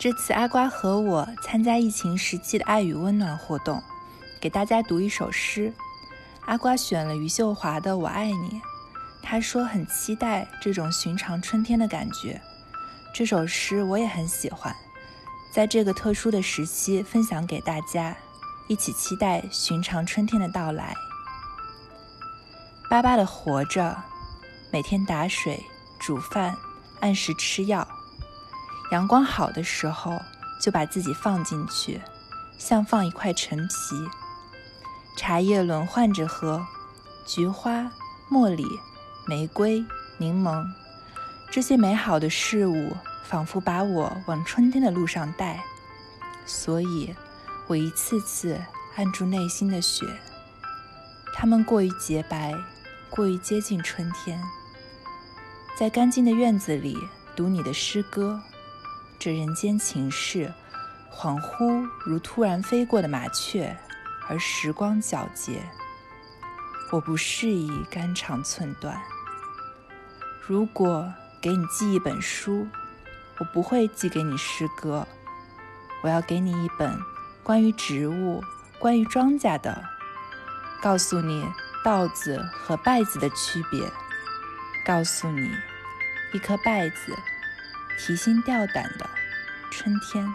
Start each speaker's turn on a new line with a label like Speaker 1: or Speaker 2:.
Speaker 1: 这次阿瓜和我参加疫情时期的爱与温暖活动，给大家读一首诗。阿瓜选了余秀华的《我爱你》，他说很期待这种寻常春天的感觉。这首诗我也很喜欢，在这个特殊的时期分享给大家，一起期待寻常春天的到来。巴巴的活着，每天打水、煮饭，按时吃药。阳光好的时候，就把自己放进去，像放一块陈皮。茶叶轮换着喝，菊花、茉莉、玫瑰、柠檬，这些美好的事物仿佛把我往春天的路上带。所以，我一次次按住内心的雪，它们过于洁白，过于接近春天。在干净的院子里读你的诗歌。这人间情事，恍惚如突然飞过的麻雀，而时光皎洁。我不适宜肝肠寸断。如果给你寄一本书，我不会寄给你诗歌，我要给你一本关于植物、关于庄稼的，告诉你稻子和稗子的区别，告诉你一颗稗子。提心吊胆的春天。